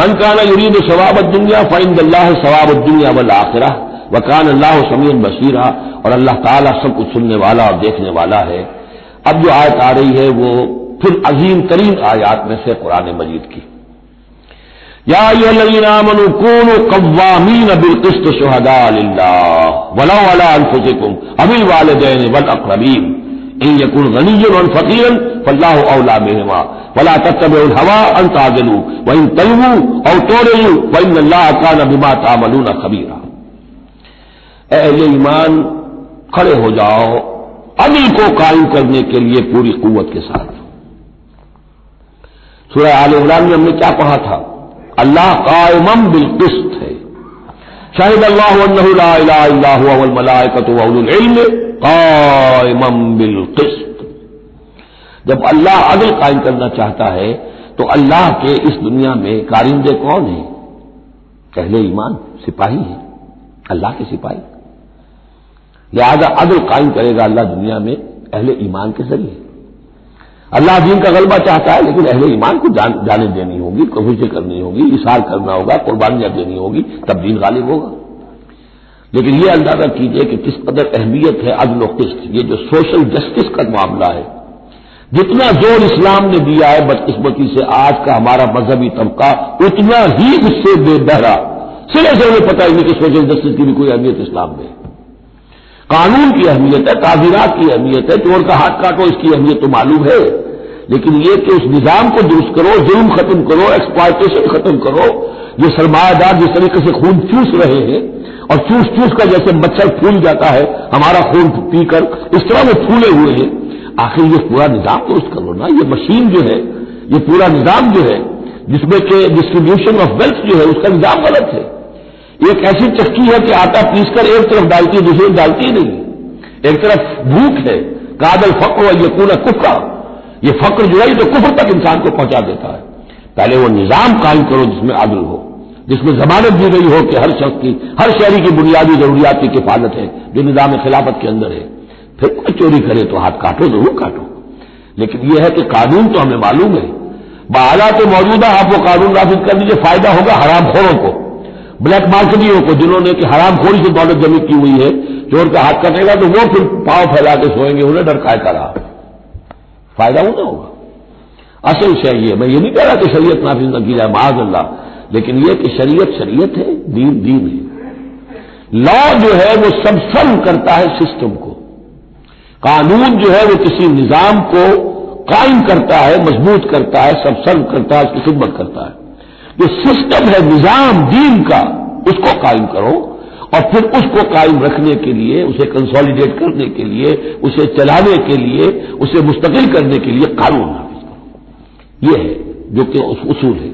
मन काना युरीद सवाब दुनिया फ़ैन अल्लाह सवाब दुनिया वल आखिरा। वकान अल्लाह समीन बशीरा। और अल्लाह ताला सब कुछ सुनने वाला और देखने वाला है। अब जो आयत आ रही है, वो फिर अजीम तरीन आयात में से कुरान मजीद की। यामन बिलकिस्त शहदा वला अनफुसिकुम अबिल वालदैन वल अकरबीन इन यकुन गनीजन फकीरन, फल्लाह औला बेहमा वला तत्ब हवा अंताजलू वही तलवू और तोड़ू वही अल्लाह का नबिमा तामलू न खबीरा अहले ईमान, खड़े हो जाओ अनिल को कायम करने के लिए पूरी कुत के साथ। सूर्य आल इमरान में हमने क्या कहा था? अल्लाह कायमम बिलकिस्त है। शाहिद अल्लाह मलाकत वल्म बिलकिस्त जब अल्लाह अदल कायम करना चाहता है तो अल्लाह के इस दुनिया में कारिंदे कौन है? पहले ईमान सिपाही है। अल्लाह के सिपाही। लिहाजा अदल कायम करेगा अल्लाह दुनिया में अहले ईमान के ज़रिए। अल्लाह दीन का गलबा चाहता है लेकिन अहले ईमान को जान, जाने देनी होगी कोशिशें करनी होगी इशार करना होगा कुर्बानियाँ देनी होगी तब दीन गालिब होगा। लेकिन यह अंदाज़ा कीजिए कि किस कदर अहमियत है अदल किस्त ये जो सोशल जस्टिस का मामला है। जितना ज़ोर इस्लाम ने दिया है, बदकिस्मती से आज का हमारा मजहबी तबका उतना ही उससे बेबहरा। सिरे से उन्हें पता ही नहीं कि सोशल जस्टिस की भी कोई अहमियत इस्लाम में। कानून की अहमियत है, ताजीरात की अहमियत है, चोर का हाथ काटो, इसकी अहमियत तो मालूम है। लेकिन यह कि उस निज़ाम को दुरुस्त करो, जुल्म खत्म करो एक्सप्लाइटेशन खत्म करो ये सरमायादार जिस तरीके से खून चूस रहे हैं और चूस चूस कर जैसे मच्छर फूल जाता है, हमारा खून पीकर इस तरह वो फूले हुए हैं। आखिर ये पूरा निज़ाम दुरुस्त करो ना। ये मशीन जो है, ये पूरा निज़ाम जो है, जिसमें के डिस्ट्रीब्यूशन ऑफ़ वेल्थ जो है, उसका निज़ाम गलत है। एक ऐसी चक्की है कि आटा पीसकर एक तरफ़ डालती है, दूसरी डालती नहीं। एक तरफ़ भूख है कादल फक्र और यकून कुफरा। ये फक्र जो है तो कुफर तक इंसान को पहुँचा देता है। पहले वो निज़ाम कायम करो जिसमें आदल हो। जिसमें जमानत दी गई हो कि हर शख्स की, हर शहरी की बुनियादी जरूरियात की किफालत है, जो निज़ाम खिलाफत के अंदर है। फिर कोई चोरी करे तो हाथ काटो, ज़रूर काटो। लेकिन यह है कि कानून तो हमें मालूम है। बाला तो मौजूदा आप वो कानून नाफिज कर दीजिए, फ़ायदा होगा हरामखोरों को। ब्लैक मार्केटियों को, जिन्होंने कि हरामखोरी से दौलत जमी की हुई है चोर का हाथ कटेगा तो वो फिर पाँव फैला के सोएँगे, उन्हें डर काय करा। फ़ायदा उन्हें होगा। असल शय ये, मैं ये नहीं कह रहा कि शरीयत नाफिज न की जाए माज अल्लाह लेकिन यह कि शरीयत शरीयत है, दीन दीन है। लॉ जो है वो सब सर्व करता है सिस्टम को। कानून जो है वो किसी निज़ाम को कायम करता है, मज़बूत करता है सब सर्व करता है, उसकी खिदमत करता है। जो सिस्टम है, निज़ाम, दीन का, उसको कायम करो और फिर उसको कायम रखने के लिए, उसे कंसोलिडेट करने के लिए, उसे चलाने के लिए, उसे मुस्तकिल करने के लिए कानून नाफिज करो। यह है जो कि उसूल है।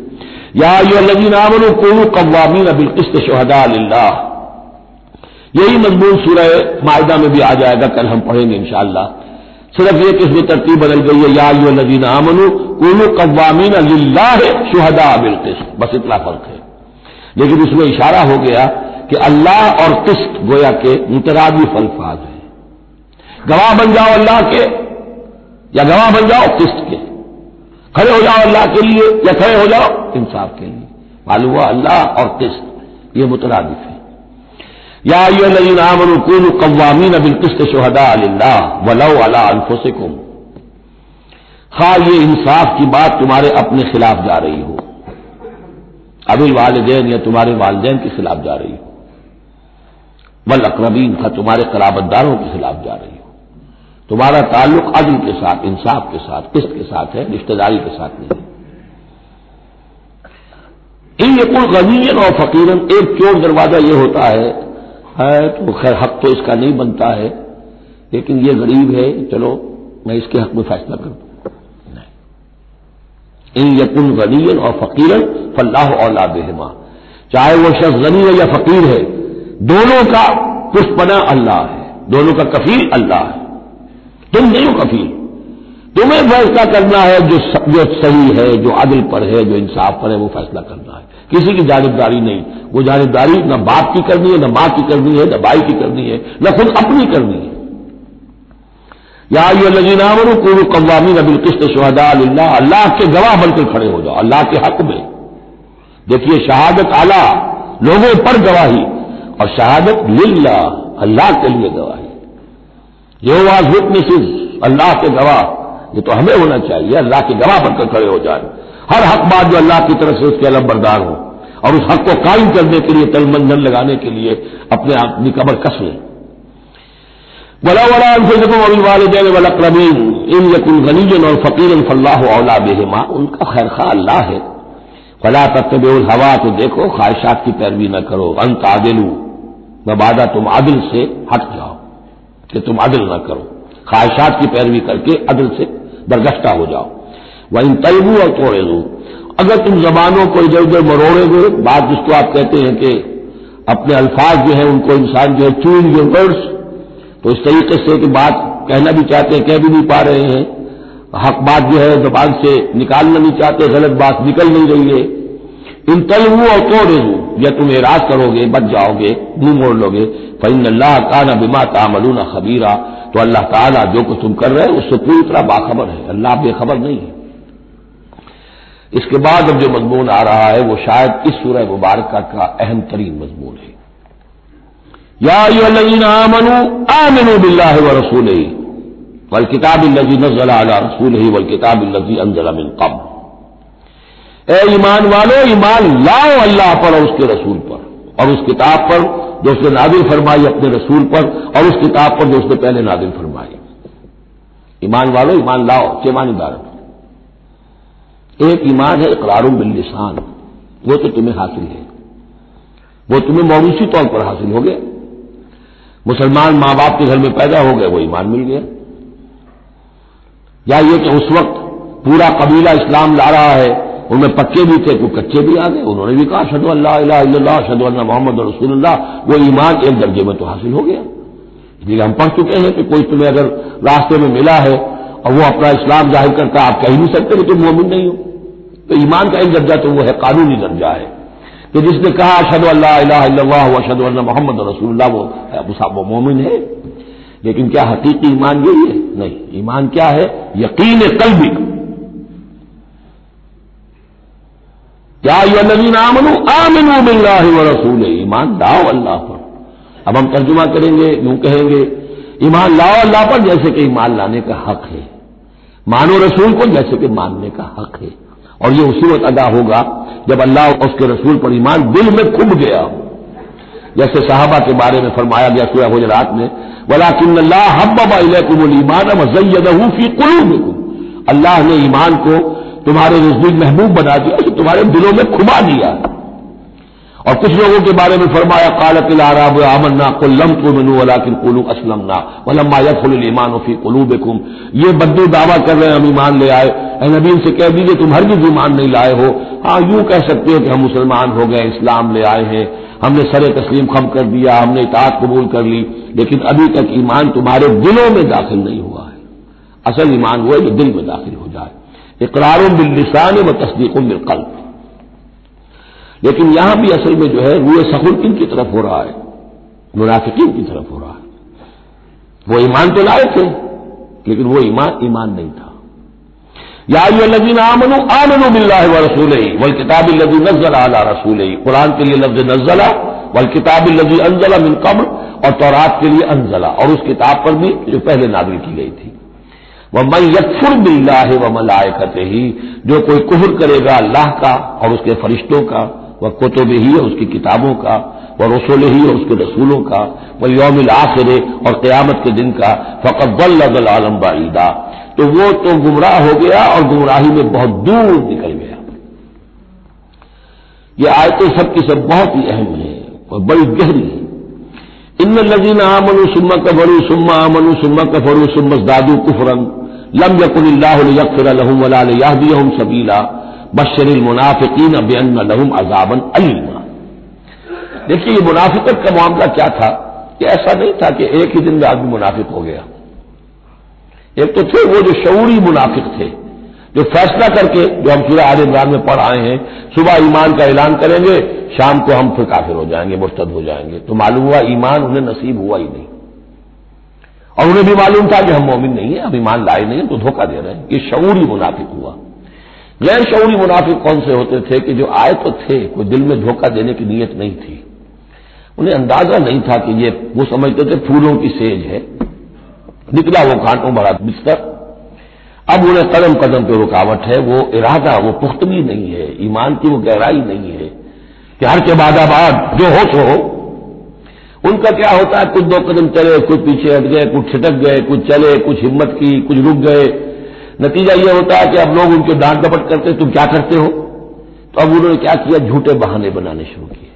या यो लजीन आमन को कवामीन बिलकिस्त शहदा यही मजमून सूरह मायदा में भी आ जाएगा, कल हम पढ़ेंगे इंशाला सिर्फ़ ये कि इसमें तरतीब बदल गई है, या यो नजीन आमनु कुलू कवामीन अल्लाह शुहदा बिलकिस बस इतना फ़र्क है। लेकिन इसमें इशारा हो गया कि अल्लाह और किस्त गोया के मुतरादी फल्फाज है। गवाह बन जाओ अल्लाह के, या गवाह बन जाओ किस्त के। खड़े हो जाओ अल्लाह के लिए या खड़े हो जाओ इंसाफ के लिए। मालूम हुआ अल्लाह और किस्त ये मुतरादिफ है। या नजीन आमन कून कवामीन बिलकिस्त शहदा अल्लाह वलो अला अनफुसिकुम। खा ये इंसाफ की बात तुम्हारे अपने खिलाफ जा रही हो। अबिल वालदेन, या तुम्हारे वालदेन के खिलाफ जा रही हो। वल अकरबीन था तुम्हारे कराबतदारों के खिलाफ जा रही हो। तुम्हारा ताल्लुक अदल के साथ इंसाफ के साथ किस्त के साथ है रिश्तेदारी के साथ नहीं इन यकुल गनीयन और फकीरन एक चोर दरवाज़ा ये होता है, है तो खैर हक तो इसका नहीं बनता है लेकिन ये गरीब है चलो मैं इसके हक में फैसला कर दू इन यकुल गनीयन और फकीरन फल्लाह औला बेहमा। चाहे वो शख्स गनी है या फकीर है दोनों का पुष्पना अल्लाह है दोनों का कफील अल्लाह है। तुम नहीं हो कफील। तुम्हें फैसला करना है जो जो सही है, जो अदल पर है, जो इंसाफ पर है, वो फैसला करना है। किसी की जानबदारी नहीं। वो जानबदारी न बाप की करनी है, न माँ की करनी है, न भाई की करनी है, न खुद अपनी करनी है। या ये लजीनामन को कवामी नबिल किस्त शहदा अल्लाह के गवाह बनकर खड़े हो जाओ। अल्लाह के हक में। देखिए, शहादत आला लोगों पर गवाही और शहादत लिल्ला अल्लाह के लिए गवाही। ये वाज विटनेसेस अल्लाह के गवाह ये तो हमें होना चाहिए, अल्लाह के गवाह बनकर खड़े हो जाए। हर हक बात जो अल्लाह की तरफ़ से उसके अलग बरदार हो। और उस हक को कायम करने के लिए तलमंजन लगाने के लिए अपने अपनी कमर कस लें। वला वला अनफुजकुम वालदेन वलकरमीन इन यकुल गनीजन और फकीरन, फल्लाह औला बेहमा। उनका खैर खा अल्लाह है। फला तत्व हवा तो देखो, ख्वाहिशात की पैरवी न करो। अंत आदिलू मबादा तुम आदिल से हट जाओ। कि तुम अदल न करो। ख्वाहिशात की पैरवी करके अदल से बरगश्ता हो जाओ। वह तलबू और तोड़े दू अगर तुम जबानों को इधर उधर मरोड़ोगे, बात जिसको आप कहते हैं कि अपने अल्फाज जो है, उनको इंसान जो है चून योर वर्ड्स तो इस तरीके से कि बात कहना भी चाहते हैं, कह भी नहीं पा रहे हैं। हक बात जो है, जबान से निकालना नहीं चाहते, गलत बात निकल नहीं रही है। इन तलवू और तो रेजू या तुम एराज करोगे, बच जाओगे, मुँह मोड़ लोगे। फ़ैन अल्लाह का न बिमा तामलून खबीरा। तो अल्लाह ताला जो कुछ तुम कर रहे हो, उससे पूरी तरह बाखबर है। अल्लाह बेखबर नहीं है। इसके बाद अब जो मजमून आ रहा है, वो शायद इस सूरह मुबारक का अहम तरीन मजमून है। या आमनु, आमिनु बिल्ला व रसूल ही वल किताब लजी नजला रसूल ही वल किताब लजी अनजला मिन कब ए ईमान वालो, ईमान लाओ अल्लाह पर और उसके रसूल पर। और उस किताब पर जो उसने नादिल फरमाई अपने रसूल पर, और उस किताब पर जो उसने पहले नादिल फरमाई। ईमान वालो, ईमान लाओ चेमानीदार एक ईमान है इकरार बिल्लिसान वो तो तुम्हें हासिल है। वो तुम्हें मौरूसी तौर पर हासिल हो गया। मुसलमान माँ बाप के घर में पैदा हो गए, वो ईमान मिल गया। या ये कि उस वक्त पूरा कबीला इस्लाम ला रहा है उनमें पक्के भी थे, कुछ कच्चे भी आ गए। उन्होंने भी कहा शद अल्लाह शद मोहम्मद रसूल्ला वो ईमान एक दर्जे में तो हासिल हो गया। इसलिए हम पढ़ चुके हैं कि कोई तुम्हें अगर रास्ते में मिला है और वो अपना इस्लाम ज़ाहिर करता आप कह नहीं सकते कि तुम मोमिन नहीं हो। तो ईमान का एक दर्जा तो वो है, कानूनी दर्जा है। कि जिसने कहा अशद अल्लाह अशद मोहम्मद रसूल्ला वो मोमिन है। लेकिन क्या हकीकी ईमान यही है? नहीं, ईमान क्या है? यकीन कल्बी क्या ये रसूल ईमान लाओ अल्लाह पर। अब हम तर्जुमा करेंगे, यूँ कहेंगे, ईमान लाओ अल्लाह पर जैसे कि ईमान लाने का हक है। मानो रसूल को जैसे कि मानने का हक है। और ये उसी वक्त अदा होगा जब अल्लाह उसके रसूल पर ईमान दिल में खुब गया हो। जैसे साहबा के बारे में फरमाया गया सूर्य गुजरात में, वलाकिन अल्लाह हब्बा ईमान फ़ी कुलूबिकुम। अल्लाह ने ईमान को तुम्हारे नज़दीक महबूब बना दिया, उसे तुम्हारे दिलों में खुबा दिया। और कुछ लोगों के बारे में फरमाया, कालत आराब आमन्ना कुल्लम तो मनु वलाकिन कुलू असलमना यफुल ईमान फ़ी कुलूबिकुम। ये बद्दू दावा कर रहे हैं, हम ईमान ले आए। नबीन से कह दीजिए, तुम हर भी ईमान नहीं लाए हो। हाँ यूँ कह सकते हो कि हम मुसलमान हो गए, इस्लाम ले आए हैं। हमने सर तस्लीम खम कर दिया, हमने इतात कबूल कर ली, लेकिन अभी तक ईमान तुम्हारे दिलों में दाखिल नहीं हुआ है। असल ईमान हुआ जो दिल में दाखिल हो जाए। इकरार बिल्लिसान व तस्दीक बिलकल्ब लेकिन यहाँ भी असल में जो है रूए सहुल किन की तरफ़ हो रहा है, मुनाफिकीन की तरफ़ हो रहा है। वो ईमान तो लाए थे लेकिन वो ईमान ईमान नहीं था। या लजीन आमनु आमनु बिल्ला व रसूल वल किताब लजी नजल आला रसूल कुरान के लिए लफ्ज नजला वल किताब लजी अनजला मिन कब्र और तौरात के लिए अनजला। और उस किताब पर भी जो पहले नाजिल की गई थी। वह मैं यकफुर बिल्ला है वह मलायकत ही जो कोई कुहर करेगा अल्लाह का और उसके फरिश्तों का वह कुतुब ही और उसकी किताबों का वह रसूल ही और उसके रसूलों का वल योमिल आखिर और क्यामत के दिन का फ़कत आलम बाईदा। तो वो तो गुमराह हो गया और गुमराही में बहुत दूर निकल गया। ये आयतें सबकी सब बहुत ही अहम है और बड़ी गहरी है। इन लजीन आमनु सुम्मा कफरू सुम्मा आमनु सुम्मा कफरू सुम्मा दादू कुफरन। लम यकुल्लाफिर लहम वला याहदियम सबीला बशर मुनाफिकीन बेन लहम अजाबन अलीमा देखिए, ये मुनाफिकत का मामला क्या था? कि ऐसा नहीं था कि एक ही दिन में आदमी मुनाफिक हो गया। एक तो थे वो जो शऊरी मुनाफिक थे, जो फैसला करके जो हम सूर्य आल इमरान में पढ़ आए हैं, सुबह ईमान का ऐलान करेंगे, शाम को हम फिर काफिर हो जाएँगे, मुर्तद हो जाएँगे। तो मालूम हुआ, ईमान उन्हें नसीब हुआ ही नहीं। और उन्हें भी मालूम था कि हम मोमिन नहीं है हम ईमान लाए नहीं तो धोखा दे रहे हैं। ये शऊरी मुनाफिक हुआ। गैर शऊरी मुनाफिक कौन से होते थे कि जो आए तो थे, कोई दिल में धोखा देने की नीयत नहीं थी। उन्हें अंदाज़ा नहीं था कि ये, वो समझते थे फूलों की सेज है। निकला वो कांटों भरा बिस्तर। अब उन्हें कदम कदम पे रुकावट है। वो इरादा, वो पुख्तगी नहीं है। ईमान की वो गहराई नहीं है कि हर के बाद बाद जो हो, सो हो। उनका क्या होता है? कुछ दो कदम चले, कुछ पीछे हट गए, कुछ छिटक गए, कुछ चले, कुछ हिम्मत की, कुछ रुक गए। नतीजा यह होता है कि अब लोग उनके डांट डपट करते तुम क्या करते हो? तो अब उन्होंने क्या किया? झूठे बहाने बनाने शुरू किए।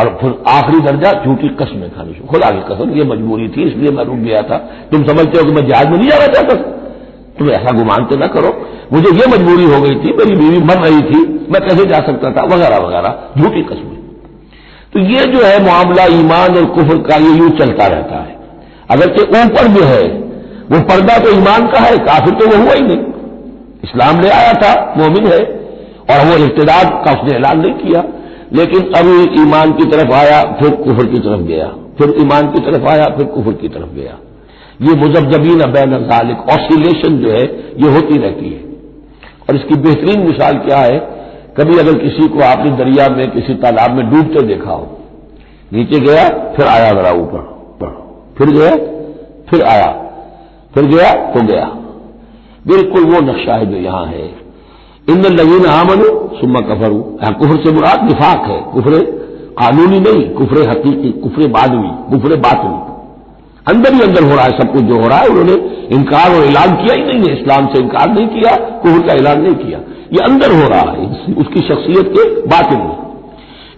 और फिर आखिरी दर्जा, झूठी कस्में खानी शुरू। खुदा की कसम, ये मजबूरी थी, इसलिए मैं रुक गया था। तुम समझते हो कि मैं जहाज़ में नहीं जाना चाहता तुम ऐसा गुमान तो ना करो। मुझे ये मजबूरी हो गई थी, मेरी बीवी मर रही थी, मैं कैसे जा सकता था? वगैरह वगैरह। झूठी कस्में। तो ये जो है मामला ईमान और कुफर का ये यूँ चलता रहता है। अगर के ऊपर जो है, वो पर्दा तो ईमान का है, काफिर तो वो हुआ ही नहीं। इस्लाम ले आया था, मोमिन है, और वो इब्तदाद का उसने ऐलान नहीं किया। लेकिन अब ईमान की तरफ़ आया, फिर कुफर की तरफ़ गया। फिर ईमान की तरफ़ आया, फिर कुफर की तरफ़ गया। ये मुजबजबीन बैन जालिक ऑसिलेशन जो है, ये होती रहती है। और इसकी बेहतरीन मिसाल क्या है कभी अगर किसी को आपने दरिया में, किसी तालाब में डूबते देखा हो, नीचे गया, फिर आया जरा ऊपर फिर गया, फिर आया। फिर गया तो गया। बिल्कुल वो नक्शा है जो यहाँ है। इन लगीन आमनु, सुम्मा कफरू। कुफर से मुराद निफाक है। कुफरे कानूनी नहीं, कुफरे हकीकी, कुफरे बादवी कुफरे बातवी। अंदर ही अंदर हो रहा है सब कुछ जो हो रहा है, उन्होंने इनकार और ऐलान किया ही नहीं है। इस्लाम से इनकार नहीं किया कुहर का ऐलान नहीं किया। ये अंदर हो रहा है उसकी शख्सियत के बातिन में।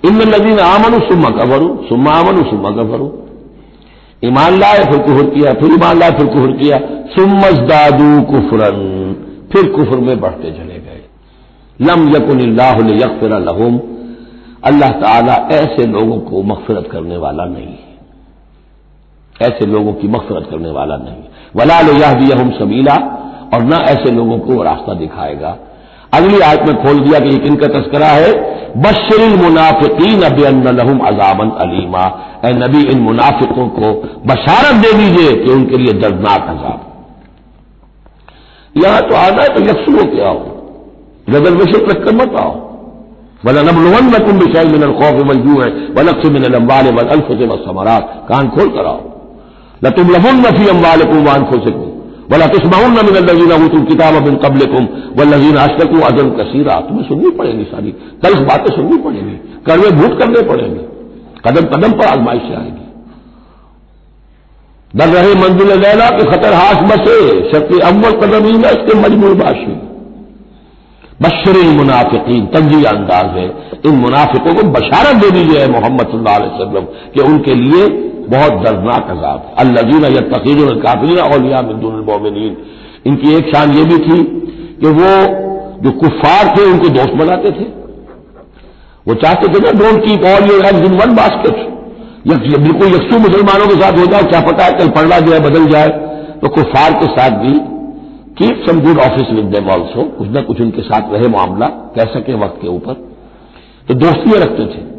इन नदीन आमनु सुम्मा कफरू, सुम्मा आमनु सुम्मा कफरू। ईमान लाए, फिर कुहर किया, फिर ईमान लाए, फिर कुहर किया। सुमजदादू कुफरन, फिर कुफर में बढ़ते चले गए। लम यकुन यकफिर लहुम। अल्लाह ताला ऐसे लोगों को मफफरत करने वाला नहीं है। ऐसे लोगों की मफरत करने वाला नहीं वला यह भी हम सबीला और न ऐसे लोगों को रास्ता दिखाएगा। अगली आयत में खोल दिया कि किन का तस्करा है। बशरिल मुनाफिकीन अब लहुम अजाबन अलीमा। ए नबी, इन मुनाफिकों को बशारत दे दीजिए कि उनके लिए दर्दनाक अजाब। यहाँ तो आना है तो यकसू हो के आओ। रिजर्वेशन रखकर मत आओ। वला नबलवन में तुम बिशाई मिनल खौफ मलजू है वलक्स मिनल अम्बाल वल अल्फ से मसमरात कान खोल कर आओ। न तुम लफुन नफी अम्बाल कुमान खुशकुम वला तुस्माउन मिन लजीना तुम किताब बिन कबल कुम व लजीन अशरकू अजम कसीरा तुम्हें सुननी पड़ेगी सारी तल्ख बातें सुननी पड़ेगी करवे भूत करने पड़ेंगे कदम कदम पर आजमाइश आएगी डर रहे मंजिल लैला के खतर हाथ बसे शक्ति अव्वल कदम ही ना इसके मजमूर बाशी बशर मुनाफिकीन तंजी अंदाज है इन मुनाफिकों को बशारत दे दीजिए मोहम्मद सल्लल्लाहु अलैहि वसल्लम कि उनके लिए बहुत दर्दनाक अजाब। है अल्लाजीन या तकीर काफिर औलिया मिंदुलमोमिन इनकी एक शान ये भी थी कि वो जो कुफार थे, उनको दोस्त बनाते थे। वो चाहते थे ना don't keep all your eggs in one basket बिल्कुल यकसू मुसलमानों के साथ हो जाए, क्या पता है, कल पढ़ना जो है, बदल जाए। तो कुफार के साथ भी keep some good office with them also कुछ ना कुछ उनके साथ रहे मामला कह सके वक्त के ऊपर। तो दोस्तियाँ रखते थे।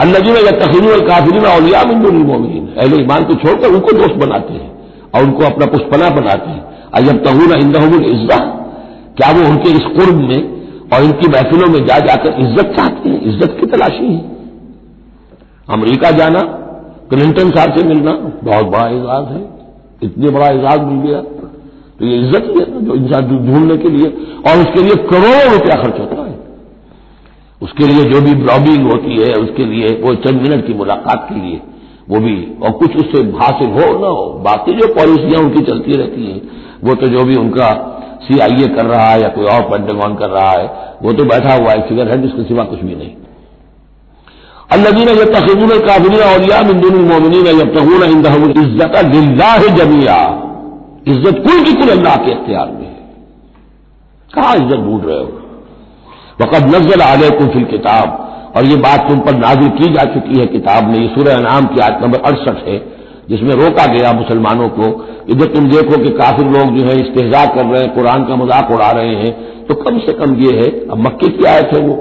अल्लाजीन या तखीन और काफिरीन अलिया मिनमिन अहले ईमान को छोड़कर उनको दोस्त बनाते हैं और उनको अपना पुष्पना बनाते हैं। अजब तहून इंदहमुल इज़्ज़त क्या वो उनके इस कुर्ब में और इनकी महफिलों में जा जाकर इज़्ज़त चाहते हैं? इज़्ज़त की तलाशी है। अमरीका जाना, क्लिंटन साहब से मिलना, बहुत बड़ा एजाज है। इतने बड़ा एजाज मिल गया। तो ये इज़्ज़त ही है ना, जो इंसान ढूँढने के लिए, और उसके लिए करोड़ों रुपया खर्च होता है। उसके लिए जो भी लॉबिंग होती है, उसके लिए, वो चंद मिनट की मुलाकात के लिए, वो भी, और कुछ उससे हासिल हो ना हो बाकी जो पॉलिसियाँ उनकी चलती रहती हैं, वो तो जो भी उनका सीआईए कर रहा है या कोई और पेंटागन कर रहा है, वो तो बैठा हुआ है फिगर है जिसके सिवा कुछ भी नहीं। अल्लादीन जब तखीन काबिन औलिया मिंदुल मोमिन जब तहून इज़्ज़त दिल्ला जमिया। इज़्ज़त कुल की कुल अल्लाह के अख्तियार में है। कहा इज़्ज़त ढूंढ रहे हो? वक़द नजल आले फिल किताब। और ये बात तुम पर नाजिल की जा चुकी है किताब में। ये सूर्य नाम की आयत नंबर अड़सठ है, जिसमें रोका गया मुसलमानों को इधर तुम देखो कि काफिर लोग जो है इस्तेजा कर रहे हैं, कुरान का मज़ाक उड़ा रहे हैं तो कम से कम ये है, अब मक्के की आयत है वो।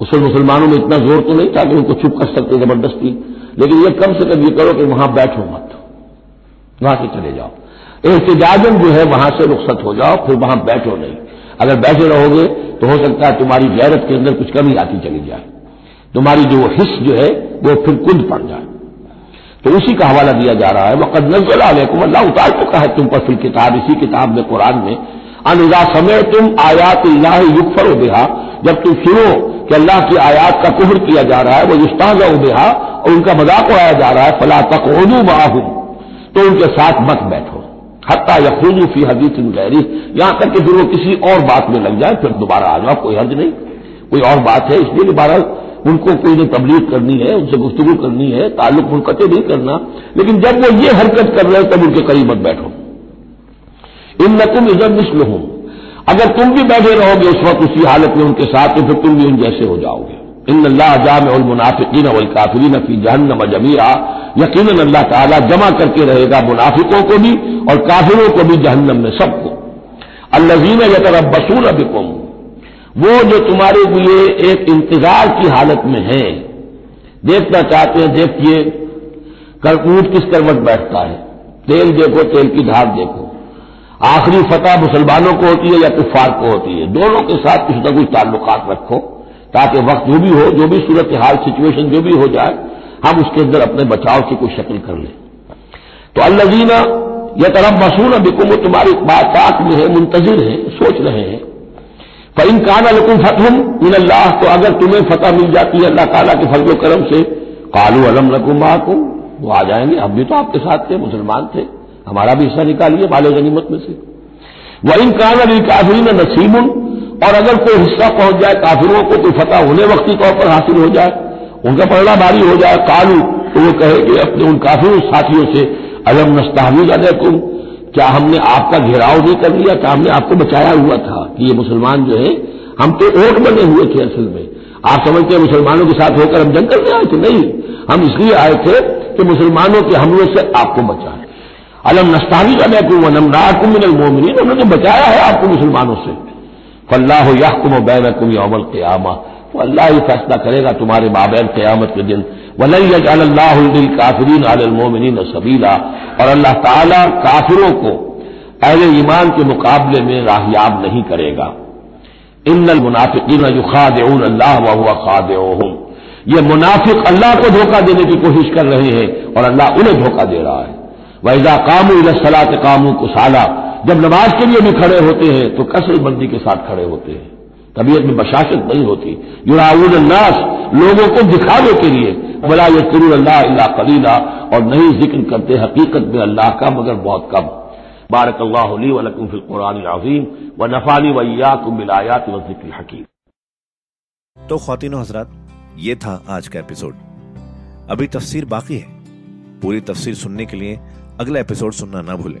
उस मुसलमानों में इतना ज़ोर तो नहीं था कि उनको चुप कर सकते ज़बरदस्ती, लेकिन ये कम से कम ये करो कि वहाँ बैठो मत। वहाँ से चले जाओ। एहतजाजन जो है वहाँ से रुख्सत हो जाओ, फिर वहाँ बैठो नहीं। अगर बैठे रहोगे तो हो सकता है तुम्हारी गैरत के अंदर कुछ कमी आती चली जाए। तुम्हारी जो हिस्स जो है, वो फिर कुंद पड़ जाए। तो उसी का हवाला दिया जा रहा है, वक़द नजल अलैकुम, अल्लाह उतार चुका है तुम पर फिर किताब, इसी किताब में, कुरान में। अनिजा समय तुम आयात युगफर बेहा। जब तुम सुनो कि अल्लाह की आयात का कुहर किया जा रहा है वो युस्ताज बेहा, और उनका मज़ाक उड़ाया जा रहा है, फला तक बाहू तो उनके साथ मत बैठो। हत्ता यखूजू फ़ी हदीस गहरी यहाँ तक कि फिर वो किसी और बात में लग जाए, फिर दोबारा आ जाओ, कोई हर्ज नहीं। कोई और बात है, इसलिए दोबारा उनको कोई ने तबलीग करनी है, उनसे गुफ्तगु करनी है, ताल्लुक मुनकते नहीं करना। लेकिन जब वो ये हरकत कर रहे हैं, तब उनके करीब मत बैठो। इन नकुम इजम मिसल हूँ अगर तुम भी बैठे रहोगे उस वक्त उसी हालत में उनके साथ तो फिर तुम भी उन जैसे हो जाओगे। इन अल्लाह जाम मुनाफिकीन वल काफिरीन फ़ी जहन्नम जमिया यकीन अल्लाह ताला जमा करके रहेगा मुनाफिकों को भी और काफिरों को भी जहन्नम में सबको अल्लाजीन यतरबसून बिकुम वो जो तुम्हारे लिए एक इंतज़ार की हालत में है देखना चाहते हैं देखिए ऊँट किस करवट बैठता है तेल देखो तेल की धार देखो आखिरी फतह मुसलमानों को होती है या कुफार को होती है दोनों के साथ कुछ न कुछ ताल्लुकात रखो ताकि वक्त जो भी हो, जो भी सूरत हाल सिचुएशन जो भी हो जाए, हम उसके अंदर अपने बचाव की कोई शक्ल कर लें। तो अल्लाजीना यह तरफ़ मसून बिकुम तुम्हारी बात में है, मुंतजिर है, सोच रहे हैं। इन काना लकुम फतहम इन अल्लाह तो अगर तुम्हें फतह मिल जाती है अल्लाह ताला के फजल करम से, कालू अलम लकुम माकुम, वो आ जाएँगे। हम भी तो आपके साथ थे, मुसलमान थे। हमारा भी हिस्सा निकालिए माले गनीमत में से। वह इन काना काफिरी में नसीबुन और अगर कोई हिस्सा पहुँच जाए, काफिरों को कोई फतह होने वक्ती तौर पर हासिल हो जाए, उनका पलड़ा भारी हो जाए, कालू तो वो कहे कि अपने उन काफिर साथियों से अलम नस्तावीज अलैकुम, क्या हमने आपका घेराव नहीं कर लिया, क्या हमने आपको बचाया हुआ था कि ये मुसलमान जो है, हम तो ओट बने हुए थे असल में। आप समझते हैं मुसलमानों के साथ होकर हम जंगल में आए थे? नहीं। हम इसलिए आए थे कि मुसलमानों के हमलों से आपको बचाए अलम नस्तानी का मैं कहूँ नम नाकुम मिनल मोमिन उन्होंने बचाया है आपको मुसलमानों से। फल्लाह याकुम बैनकुम यौमल क्यामा तो अल्लाह ही फैसला करेगा तुम्हारे बाबैन क्यामत के दिन वल्लादिल काफरीन आलमोमिन सबीला और अल्लाह ताला काफिरों को अहले ईमान के मुकाबले में राहयाब नहीं करेगा इन मुनाफिकीन युखाद अल्लाह वह खाद ये मुनाफिक अल्लाह को धोखा देने की कोशिश कर रहे हैं और अल्लाह उन्हें धोखा दे रहा है वैजा कामू सलात कामू कुसाला जब नमाज़ के लिए भी खड़े होते हैं तो कसर बंदी के साथ खड़े होते हैं। तबीयत में बशाशत नहीं होती। युराउन नास लोगों को दिखावे के लिए बला ये कुरु अल्लाह अल्लाह कलीला, और नहीं ज़िक्र करते हकीकत में अल्लाह का, मगर बहुत कम। बारक अल्लाह वलकुम फिल कुरान अजीम, व नफानी वैयाकुम बिलायात व ज़िक्र हकीम। तो खातिन हजरात, ये था आज का एपिसोड। अभी तफसीर बाकी है। पूरी तफसीर सुनने के लिए अगला एपिसोड सुनना ना भूलें।